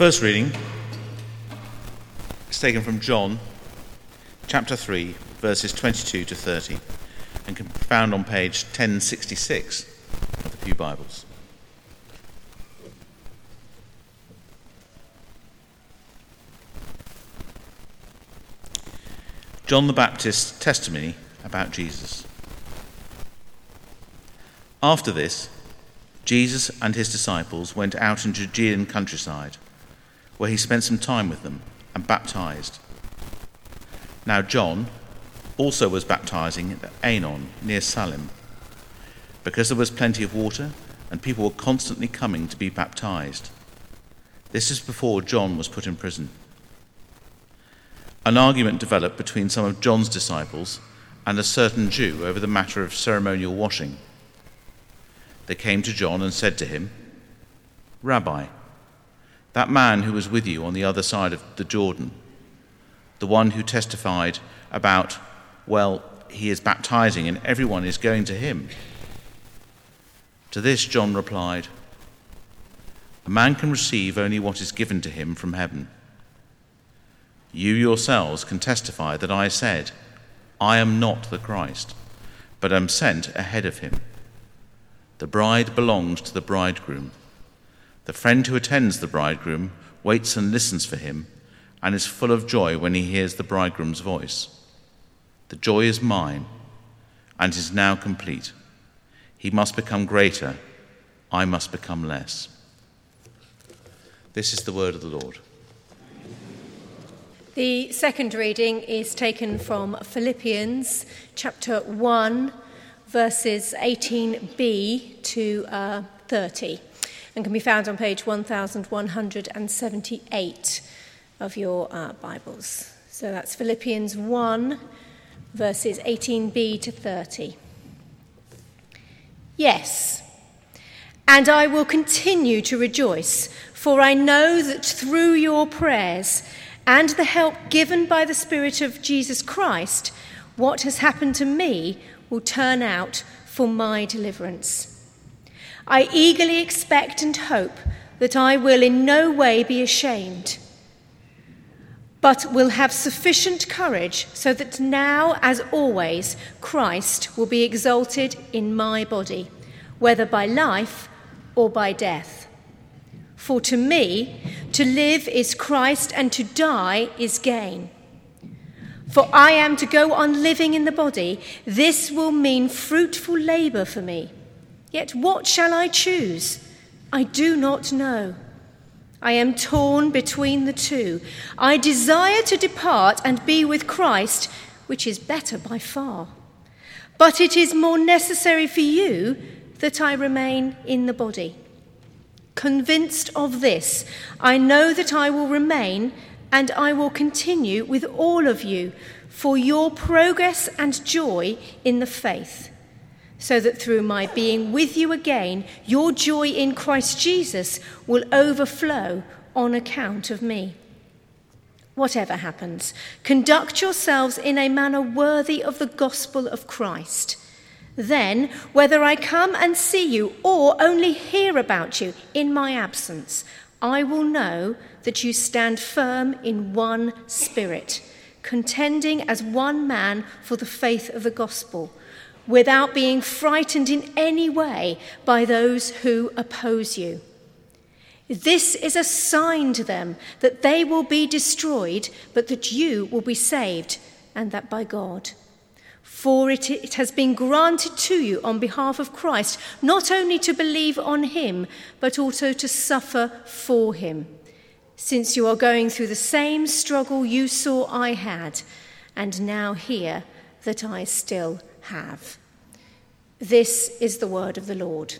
First reading is taken from John chapter 3, verses 22 to 30, and can be found on page 1066 of the Pew Bibles. John the Baptist's testimony about Jesus. After this, Jesus and his disciples went out in Judean countryside, where he spent some time with them and baptized. Now, John also was baptizing at Aenon near Salim, because there was plenty of water and people were constantly coming to be baptized. This is before John was put in prison. An argument developed between some of John's disciples and a certain Jew over the matter of ceremonial washing. They came to John and said to him, Rabbi, that man who was with you on the other side of the Jordan, the one who testified about, well, he is baptizing and everyone is going to him. To this, John replied, A man can receive only what is given to him from heaven. You yourselves can testify that I said, I am not the Christ, but am sent ahead of him. The bride belongs to the bridegroom. The friend who attends the bridegroom waits and listens for him and is full of joy when he hears the bridegroom's voice. The joy is mine and is now complete. He must become greater, I must become less. This is the word of the Lord. The second reading is taken from Philippians chapter 1, verses 18b to uh, 30, and can be found on page 1178 of your uh, Bibles. So that's Philippians 1, verses 18b to 30. Yes, and I will continue to rejoice, for I know that through your prayers, and the help given by the Spirit of Jesus Christ, what has happened to me will turn out for my deliverance. I eagerly expect and hope that I will in no way be ashamed, but will have sufficient courage so that now, as always, Christ will be exalted in my body, whether by life or by death. For to me, to live is Christ, and to die is gain. For I am to go on living in the body. This will mean fruitful labor for me. Yet what shall I choose? I do not know. I am torn between the two. I desire to depart and be with Christ, which is better by far. But it is more necessary for you that I remain in the body. Convinced of this, I know that I will remain and I will continue with all of you for your progress and joy in the faith, so that through my being with you again, your joy in Christ Jesus will overflow on account of me. Whatever happens, conduct yourselves in a manner worthy of the gospel of Christ then, whether I come and see you or only hear about you in my absence, I will know that you stand firm in one spirit, contending as one man for the faith of the gospel, without being frightened in any way by those who oppose you. This is a sign to them that they will be destroyed, but that you will be saved, and that by God. For it, it, has been granted to you on behalf of Christ not only to believe on him, but also to suffer for him, since you are going through the same struggle you saw I had, and now hear that I still have. This is the word of the Lord.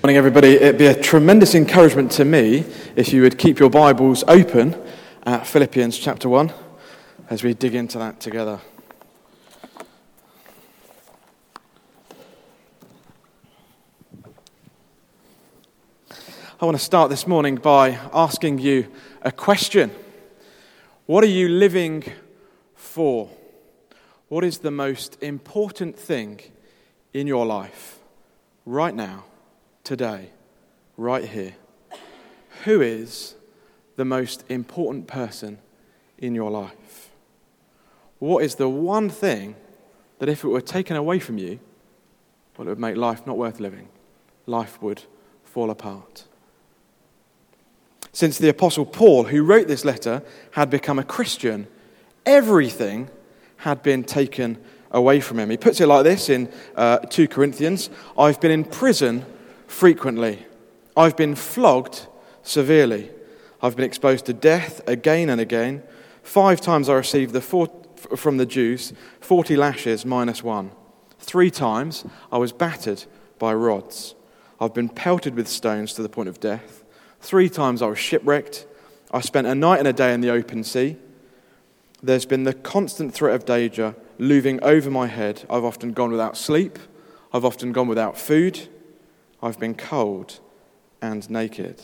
Morning, everybody. It'd be a tremendous encouragement to me if you would keep your Bibles open at Philippians chapter 1 as we dig into that together. I want to start this morning by asking you a question. What are you living for? What is the most important thing in your life? right now, today, right here, who is the most important person in your life? What is the one thing that if it were taken away from you, well, it would make life not worth living? Life would fall apart. Since the Apostle Paul, who wrote this letter, had become a Christian, everything had been taken away from him. He puts it like this in uh, 2 Corinthians I've been in prison frequently, I've been flogged severely, I've been exposed to death again and again. Five times I received the four, from the Jews 40 lashes minus one. Three times I was battered by rods. I've been pelted with stones to the point of death. Three times I was shipwrecked. I spent a night and a day in the open sea. There's been the constant threat of danger looming over my head. I've often gone without sleep. I've often gone without food. I've been cold and naked.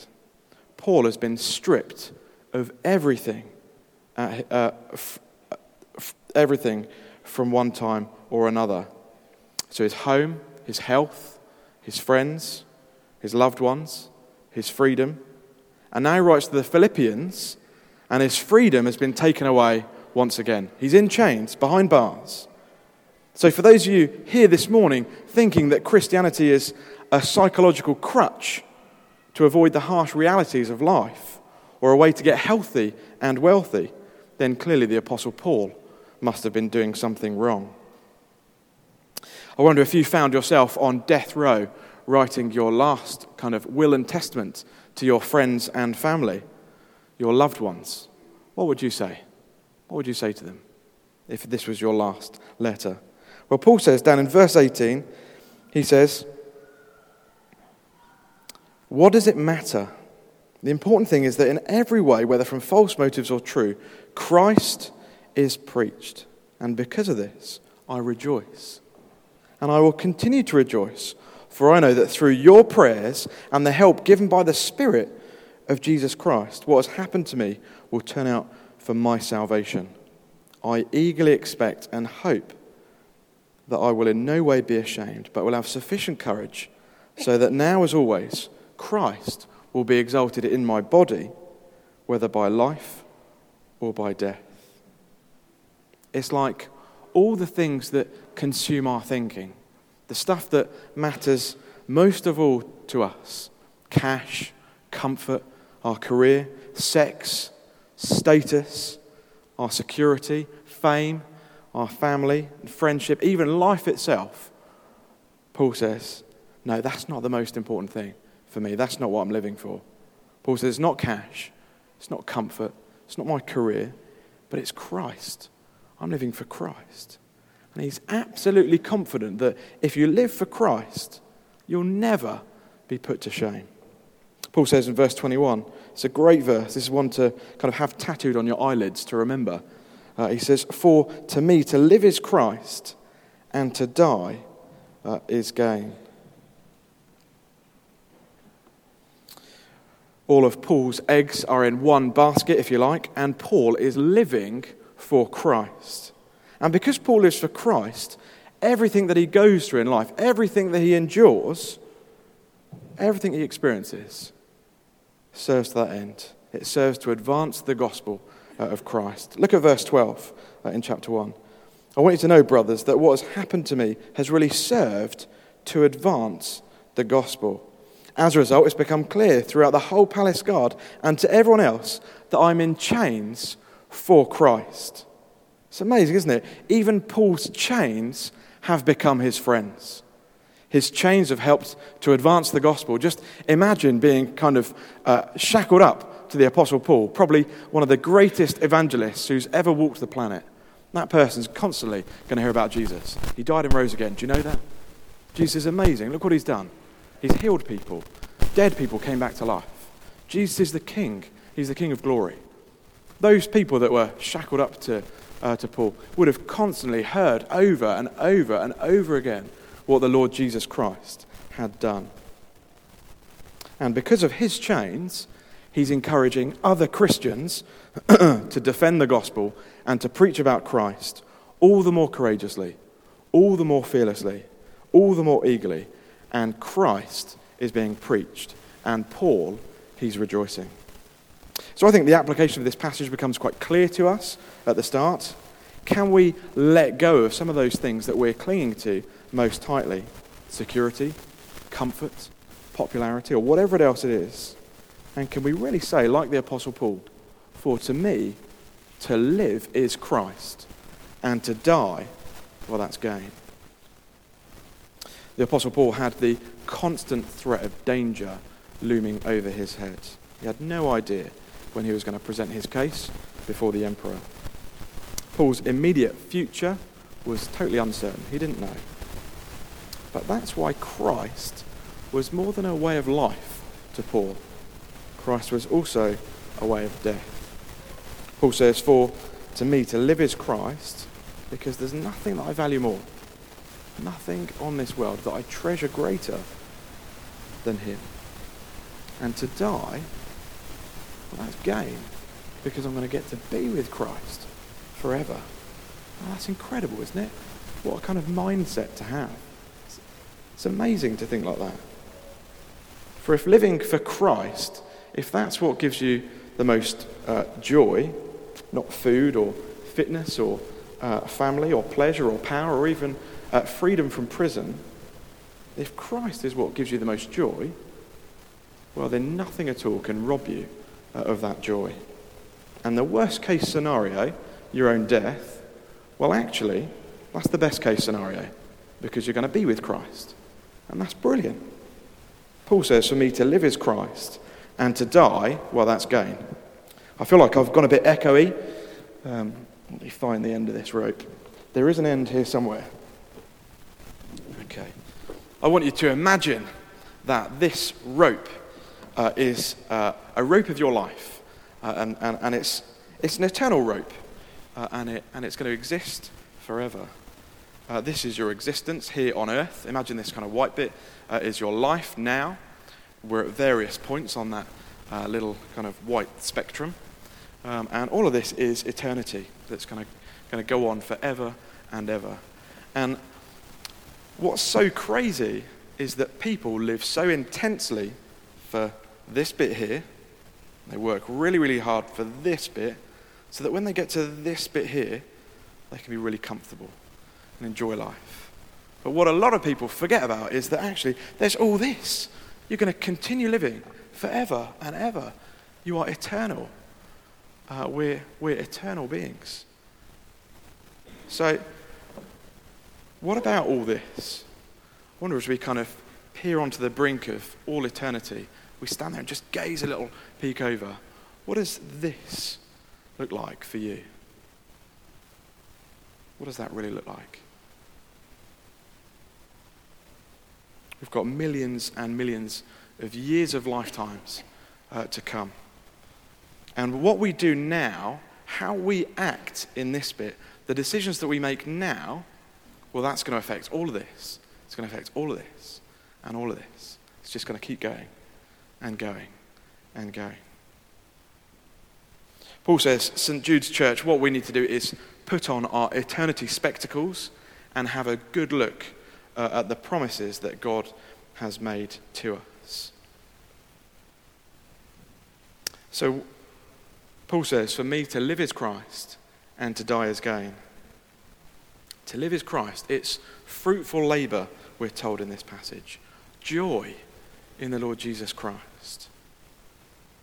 Paul has been stripped of everything, uh, uh, f- f- everything from one time or another. So his home, his health, his friends, his loved ones, his freedom. And now he writes to the Philippians, and his freedom has been taken away once again. He's in chains, behind bars. So, for those of you here this morning thinking that Christianity is a psychological crutch to avoid the harsh realities of life or a way to get healthy and wealthy, then clearly the Apostle Paul must have been doing something wrong. I wonder if you found yourself on death row writing your last kind of will and testament to your friends and family, your loved ones, what would you say? What would you say to them if this was your last letter? Well, Paul says down in verse 18, he says, What does it matter? The important thing is that in every way, whether from false motives or true, Christ is preached. And because of this, I rejoice. And I will continue to rejoice for I know that through your prayers and the help given by the Spirit of Jesus Christ, what has happened to me will turn out for my salvation. I eagerly expect and hope that I will in no way be ashamed, but will have sufficient courage, so that now, as always, Christ will be exalted in my body, whether by life or by death. It's like all the things that consume our thinking the stuff that matters most of all to us cash, comfort, our career, sex, status, our security, fame, our family, and friendship, even life itself. Paul says, No, that's not the most important thing for me. That's not what I'm living for. Paul says, It's not cash, it's not comfort, it's not my career, but it's Christ. I'm living for Christ. And he's absolutely confident that if you live for Christ, you'll never be put to shame. Paul says in verse 21, it's a great verse. This is one to kind of have tattooed on your eyelids to remember. Uh, he says, For to me to live is Christ, and to die uh, is gain. All of Paul's eggs are in one basket, if you like, and Paul is living for Christ. And because Paul lives for Christ, everything that he goes through in life, everything that he endures, everything he experiences, serves to that end. It serves to advance the gospel uh, of Christ. Look at verse 12 uh, in chapter 1. I want you to know, brothers, that what has happened to me has really served to advance the gospel. As a result, it's become clear throughout the whole palace guard and to everyone else that I'm in chains for Christ. It's amazing, isn't it? Even Paul's chains have become his friends. His chains have helped to advance the gospel. Just imagine being kind of uh, shackled up to the Apostle Paul, probably one of the greatest evangelists who's ever walked the planet. That person's constantly going to hear about Jesus. He died and rose again. Do you know that? Jesus is amazing. Look what he's done. He's healed people, dead people came back to life. Jesus is the King, he's the King of glory. Those people that were shackled up to uh, to Paul would have constantly heard over and over and over again what the Lord Jesus Christ had done. And because of his chains, he's encouraging other Christians to defend the gospel and to preach about Christ all the more courageously, all the more fearlessly, all the more eagerly, and Christ is being preached, and Paul, he's rejoicing. So I think the application of this passage becomes quite clear to us at the start. Can we let go of some of those things that we're clinging to most tightly? Security, comfort, popularity, or whatever it else it is. And can we really say, like the Apostle Paul, for to me, to live is Christ, and to die, well, that's gain. The Apostle Paul had the constant threat of danger looming over his head. He had no idea when he was going to present his case before the emperor. Paul's immediate future was totally uncertain. He didn't know. But that's why Christ was more than a way of life to Paul. Christ was also a way of death. Paul says, For to me to live is Christ, because there's nothing that I value more, nothing on this world that I treasure greater than Him. And to die, well, that's gain, because I'm going to get to be with Christ forever. Well, that's incredible, isn't it? What a kind of mindset to have. It's, it's amazing to think like that. For if living for Christ, if that's what gives you the most uh, joy, not food or fitness or uh, family or pleasure or power or even uh, freedom from prison, if Christ is what gives you the most joy, well, then nothing at all can rob you of that joy. And the worst case scenario, your own death, well, actually, that's the best case scenario because you're going to be with Christ. And that's brilliant. Paul says, For me to live is Christ, and to die, well, that's gain. I feel like I've gone a bit echoey. Um, let me find the end of this rope. There is an end here somewhere. Okay. I want you to imagine that this rope uh, is uh, a rope of your life, uh, and, and, and it's, it's an eternal rope, uh, and, it, and it's going to exist forever. Uh, this is your existence here on earth. Imagine this kind of white bit is your life now. We're at various points on that little kind of white spectrum. Um, and all of this is eternity that's going to go on forever and ever. And what's so crazy is that people live so intensely for this bit here. They work really, really hard for this bit so that when they get to this bit here, they can be really comfortable and enjoy life. But what a lot of people forget about is that actually there's all this. You're going to continue living forever and ever. You are eternal. Uh, we're, we're eternal beings. So, what about all this? I wonder as we kind of peer onto the brink of all eternity, we stand there and just gaze a little peek over. What does this look like for you? What does that really look like? We've got millions and millions of years of lifetimes uh, to come. And what we do now, how we act in this bit, the decisions that we make now, well, that's going to affect all of this. It's going to affect all of this and all of this. It's just going to keep going and going and going. Paul says, St. Jude's Church, what we need to do is put on our eternity spectacles and have a good look uh, at the promises that God has made to us. So, Paul says, For me to live is Christ and to die is gain. To live is Christ. It's fruitful labor, we're told in this passage. Joy in the Lord Jesus Christ.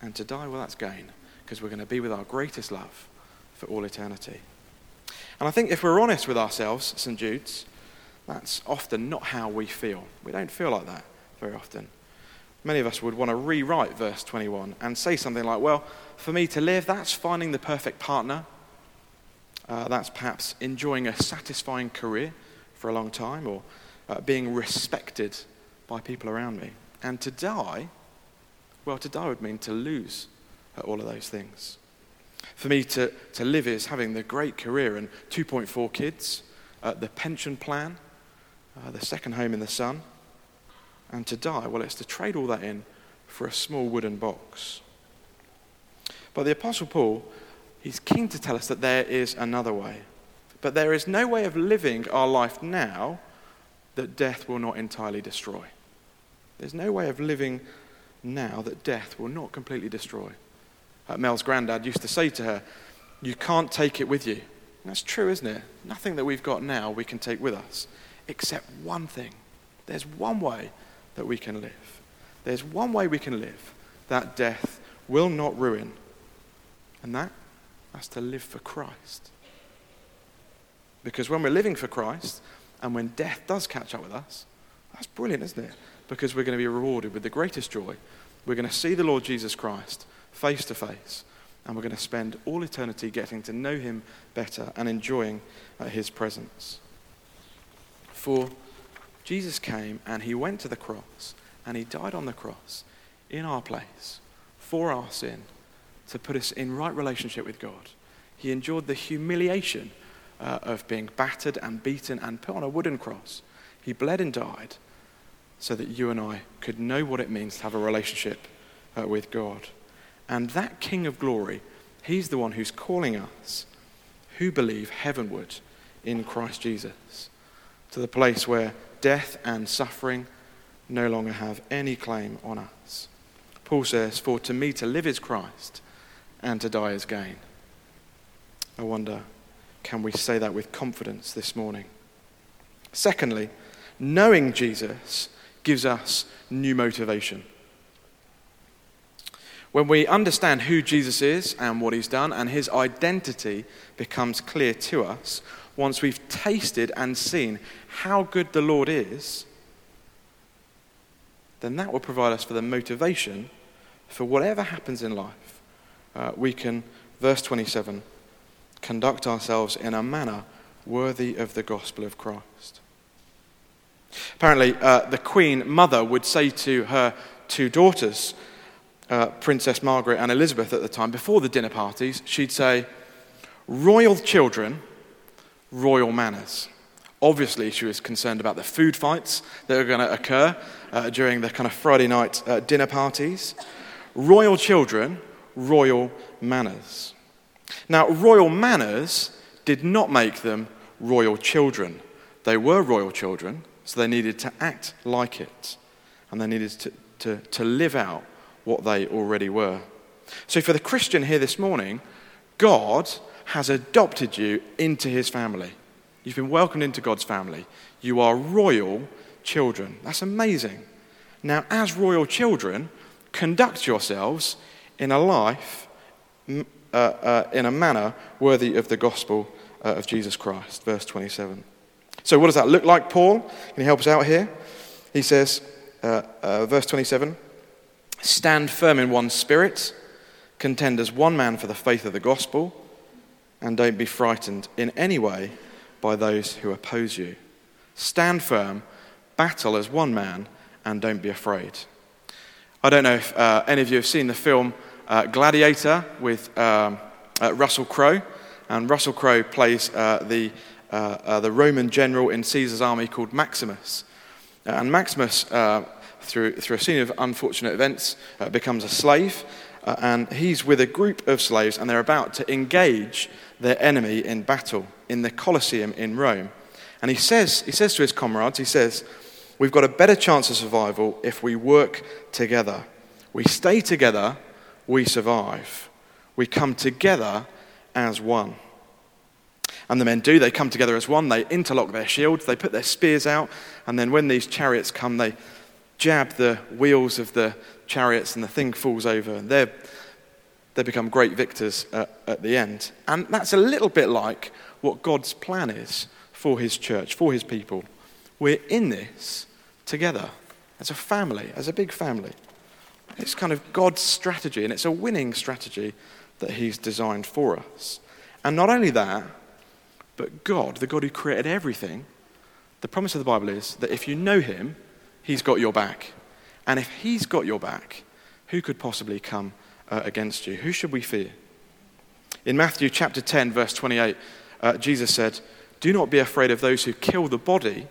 And to die, well, that's gain, because we're going to be with our greatest love for all eternity. And I think if we're honest with ourselves, St. Jude's, that's often not how we feel. We don't feel like that very often. Many of us would want to rewrite verse 21 and say something like, well, for me to live, that's finding the perfect partner. Uh, that's perhaps enjoying a satisfying career for a long time or uh, being respected by people around me. And to die, well, to die would mean to lose all of those things. For me to, to live is having the great career and 2.4 kids, uh, the pension plan, uh, the second home in the sun, and to die, well, it's to trade all that in for a small wooden box. But the Apostle Paul, he's keen to tell us that there is another way. But there is no way of living our life now that death will not entirely destroy. There's no way of living now that death will not completely destroy. Uh, Mel's granddad used to say to her, You can't take it with you. And that's true, isn't it? Nothing that we've got now we can take with us, except one thing. There's one way that we can live. There's one way we can live that death will not ruin. And that, that's to live for Christ. Because when we're living for Christ, and when death does catch up with us, that's brilliant, isn't it? Because we're going to be rewarded with the greatest joy. We're going to see the Lord Jesus Christ face to face, and we're going to spend all eternity getting to know him better and enjoying uh, his presence. For Jesus came and he went to the cross and he died on the cross in our place for our sin to put us in right relationship with God. He endured the humiliation uh, of being battered and beaten and put on a wooden cross. He bled and died so that you and I could know what it means to have a relationship uh, with God. And that King of glory, he's the one who's calling us who believe heavenward in Christ Jesus to the place where death and suffering no longer have any claim on us. Paul says, For to me to live is Christ, and to die is gain. I wonder can we say that with confidence this morning? Secondly, knowing Jesus gives us new motivation. When we understand who Jesus is and what he's done, and his identity becomes clear to us, once we've tasted and seen how good the Lord is, then that will provide us for the motivation for whatever happens in life. Uh, we can, verse 27, conduct ourselves in a manner worthy of the gospel of Christ. Apparently, uh, the Queen Mother would say to her two daughters, uh, Princess Margaret and Elizabeth at the time, before the dinner parties, she'd say, Royal children, royal manners. Obviously, she was concerned about the food fights that were going to occur uh, during the kind of Friday night uh, dinner parties. Royal children, royal manners. Now, royal manners did not make them royal children. They were royal children, so they needed to act like it, and they needed to, to, to live out what they already were. So, for the Christian here this morning, God has adopted you into his family. You've been welcomed into God's family. You are royal children. That's amazing. Now, as royal children, conduct yourselves in a life uh, uh, in a manner worthy of the gospel uh, of Jesus Christ. Verse 27. So, what does that look like, Paul? Can you help us out here? He says, uh, uh, verse 27 Stand firm in one spirit, contend as one man for the faith of the gospel, and don't be frightened in any way by those who oppose you. Stand firm, battle as one man, and don't be afraid. I don't know if uh, any of you have seen the film uh, Gladiator with um, uh, Russell Crowe. And Russell Crowe plays uh, the, Uh, uh, the Roman general in Caesar's army called Maximus. Uh, and Maximus, through, through a scene of unfortunate events, becomes a slave. and he's with a group of slaves, and they're about to engage their enemy in battle in the Colosseum in Rome. And he says, he says to his comrades, he says, We've got a better chance of survival if we work together. We stay together we survive. We come together as one. And the men do. They come together as one. They interlock their shields. They put their spears out. And then when these chariots come, they jab the wheels of the chariots and the thing falls over. And they they become great victors at, at the end. And that's a little bit like what God's plan is for his church, for his people. We're in this together as a family, as a big family. It's kind of God's strategy, and it's a winning strategy that He's designed for us. And not only that, but God, the God who created everything, the promise of the Bible is that if you know Him, He's got your back. And if He's got your back, who could possibly come uh, against you? Who should we fear? In Matthew chapter 10, verse 28, uh, Jesus said, Do not be afraid of those who kill the body,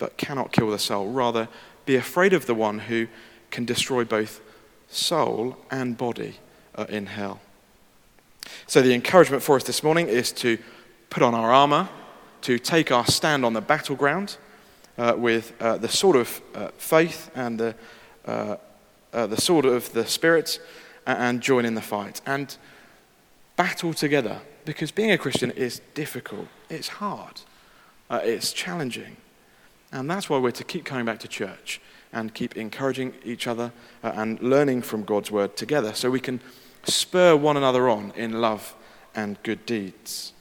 but cannot kill the soul. Rather, be afraid of the one who can destroy both soul and body uh, in hell. So, the encouragement for us this morning is to put on our armor, to take our stand on the battleground, uh, with uh, the sword of uh, faith and the, uh, uh, the sword of the Spirit and, join in the fight and battle together because being a Christian is difficult, it's hard, it's challenging. And that's why we're to keep coming back to church and keep encouraging each other and learning from God's word together so we can spur one another on in love and good deeds.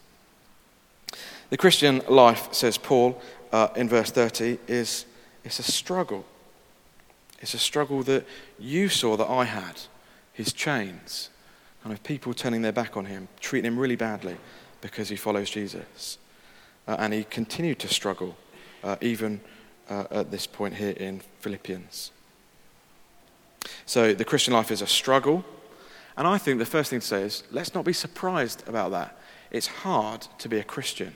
The Christian life, says Paul uh, in verse 30, is it's a struggle. It's a struggle that you saw that I had. His chains, kind of people turning their back on him, treating him really badly because he follows Jesus. Uh, and he continued to struggle uh, even uh, at this point here in Philippians. So the Christian life is a struggle. And I think the first thing to say is let's not be surprised about that. It's hard to be a Christian.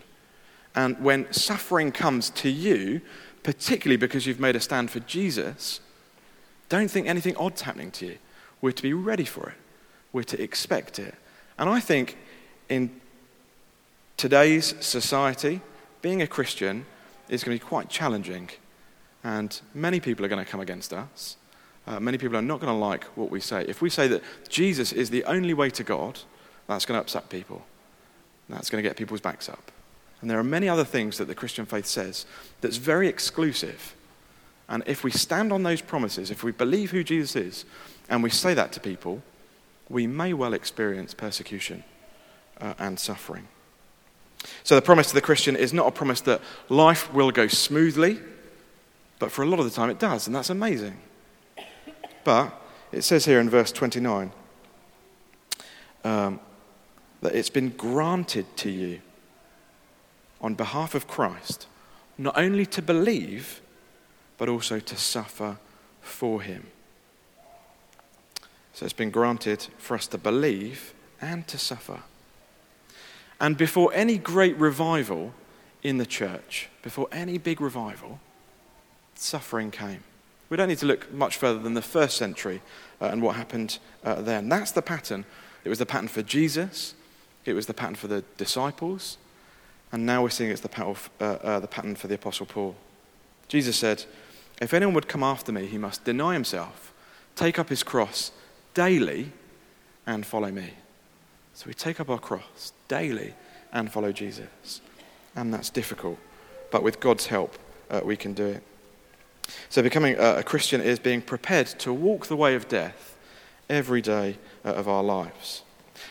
And when suffering comes to you, particularly because you've made a stand for Jesus, don't think anything odd's happening to you. We're to be ready for it, we're to expect it. And I think in today's society, being a Christian is going to be quite challenging. And many people are going to come against us. Uh, many people are not going to like what we say. If we say that Jesus is the only way to God, that's going to upset people. That's going to get people's backs up. And there are many other things that the Christian faith says that's very exclusive. And if we stand on those promises, if we believe who Jesus is, and we say that to people, we may well experience persecution uh, and suffering. So the promise to the Christian is not a promise that life will go smoothly, but for a lot of the time it does, and that's amazing. But it says here in verse 29 um, that it's been granted to you on behalf of Christ not only to believe, but also to suffer for him. So it's been granted for us to believe and to suffer. And before any great revival in the church, before any big revival, suffering came. We don't need to look much further than the first century uh, and what happened uh, then. That's the pattern. It was the pattern for Jesus, it was the pattern for the disciples, and now we're seeing it's the pattern, uh, uh, the pattern for the Apostle Paul. Jesus said, If anyone would come after me, he must deny himself, take up his cross daily, and follow me. So we take up our cross daily and follow Jesus. And that's difficult, but with God's help, uh, we can do it. So, becoming a Christian is being prepared to walk the way of death every day uh, of our lives.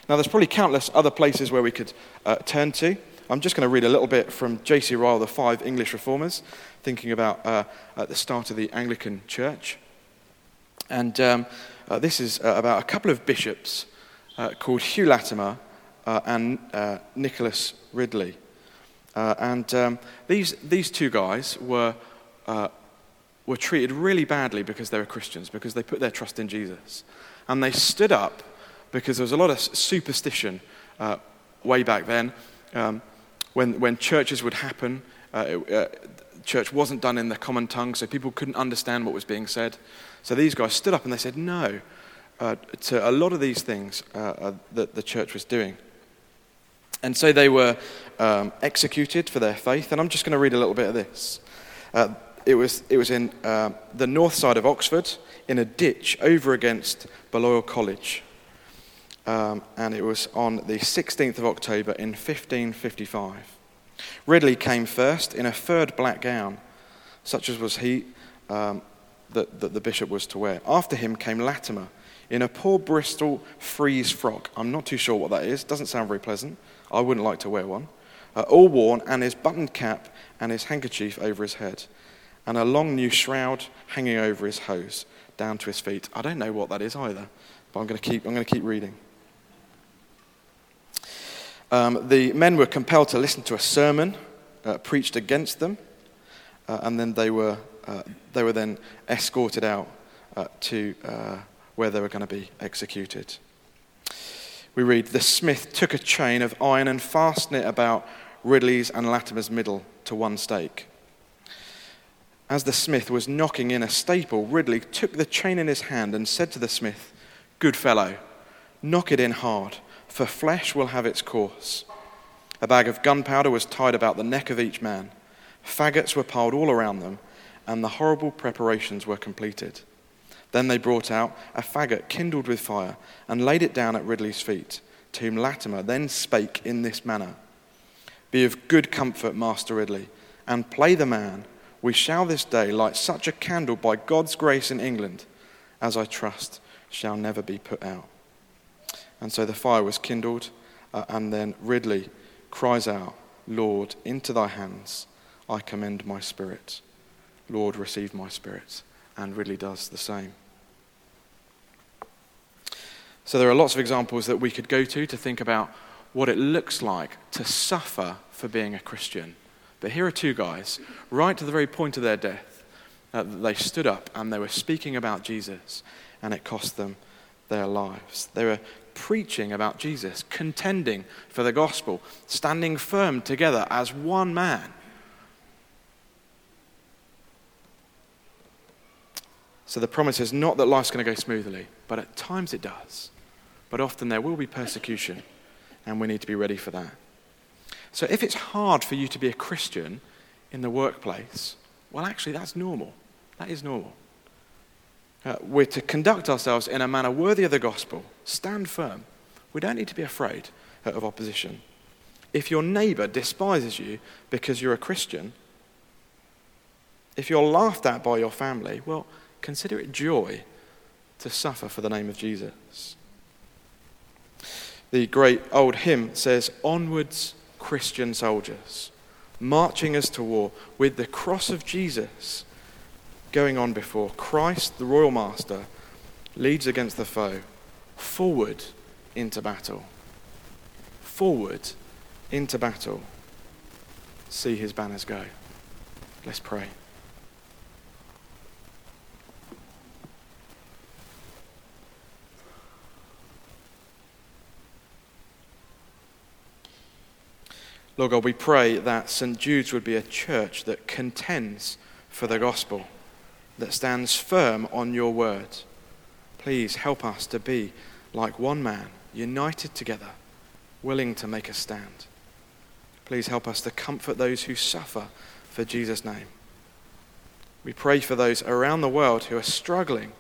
Now, there's probably countless other places where we could uh, turn to. I'm just going to read a little bit from J.C. Ryle, the five English reformers, thinking about uh, at the start of the Anglican Church. And um, uh, this is uh, about a couple of bishops uh, called Hugh Latimer and Nicholas Ridley. and um, these, these two guys were were treated really badly because they were Christians, because they put their trust in Jesus. And they stood up because there was a lot of superstition uh, way back then. Um, when, when churches would happen, uh, uh, church wasn't done in the common tongue, so people couldn't understand what was being said. So these guys stood up and they said no uh, to a lot of these things uh, that the church was doing. And so they were um, executed for their faith. And I'm just going to read a little bit of this. Uh, it was, it was in uh, the north side of Oxford, in a ditch over against Balliol College. Um, and it was on the 16th of October in 1555. Ridley came first in a furred black gown, such as was he um, that, that the bishop was to wear. After him came Latimer in a poor Bristol frieze frock. I'm not too sure what that is. Doesn't sound very pleasant. I wouldn't like to wear one. Uh, all worn, and his buttoned cap and his handkerchief over his head and a long new shroud hanging over his hose down to his feet. I don't know what that is either, but I'm going to keep reading. Um, the men were compelled to listen to a sermon uh, preached against them, uh, and then they were, uh, they were then escorted out uh, to uh, where they were going to be executed. We read The smith took a chain of iron and fastened it about Ridley's and Latimer's middle to one stake. As the smith was knocking in a staple, Ridley took the chain in his hand and said to the smith, Good fellow, knock it in hard, for flesh will have its course. A bag of gunpowder was tied about the neck of each man. Faggots were piled all around them, and the horrible preparations were completed. Then they brought out a faggot kindled with fire and laid it down at Ridley's feet, to whom Latimer then spake in this manner Be of good comfort, Master Ridley, and play the man. We shall this day light such a candle by God's grace in England, as I trust shall never be put out. And so the fire was kindled, uh, and then Ridley cries out, Lord, into thy hands I commend my spirit. Lord, receive my spirit. And Ridley does the same. So there are lots of examples that we could go to to think about what it looks like to suffer for being a Christian. But here are two guys, right to the very point of their death, uh, they stood up and they were speaking about Jesus, and it cost them their lives. They were preaching about Jesus, contending for the gospel, standing firm together as one man. So the promise is not that life's going to go smoothly, but at times it does. But often there will be persecution, and we need to be ready for that. So if it's hard for you to be a Christian in the workplace, well, actually, that's normal. That is normal. Uh, we're to conduct ourselves in a manner worthy of the gospel. Stand firm. We don't need to be afraid of opposition. If your neighbor despises you because you're a Christian, if you're laughed at by your family, well, consider it joy to suffer for the name of Jesus. The great old hymn says, Onwards, Christian soldiers, marching us to war with the cross of Jesus going on before. Christ, the royal master, leads against the foe, forward into battle. Forward into battle. See his banners go. Let's pray. Lord God, we pray that St. Jude's would be a church that contends for the gospel, that stands firm on your word. Please help us to be like one man, united together, willing to make a stand. Please help us to comfort those who suffer for Jesus' name. We pray for those around the world who are struggling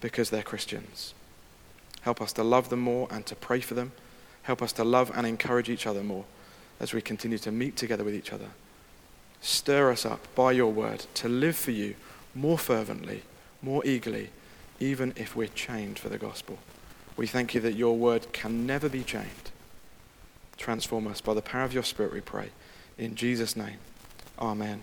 because they're Christians. Help us to love them more and to pray for them. Help us to love and encourage each other more as we continue to meet together with each other. Stir us up by your word to live for you more fervently, more eagerly, even if we're chained for the gospel. We thank you that your word can never be chained. Transform us by the power of your Spirit, we pray. In Jesus' name, amen.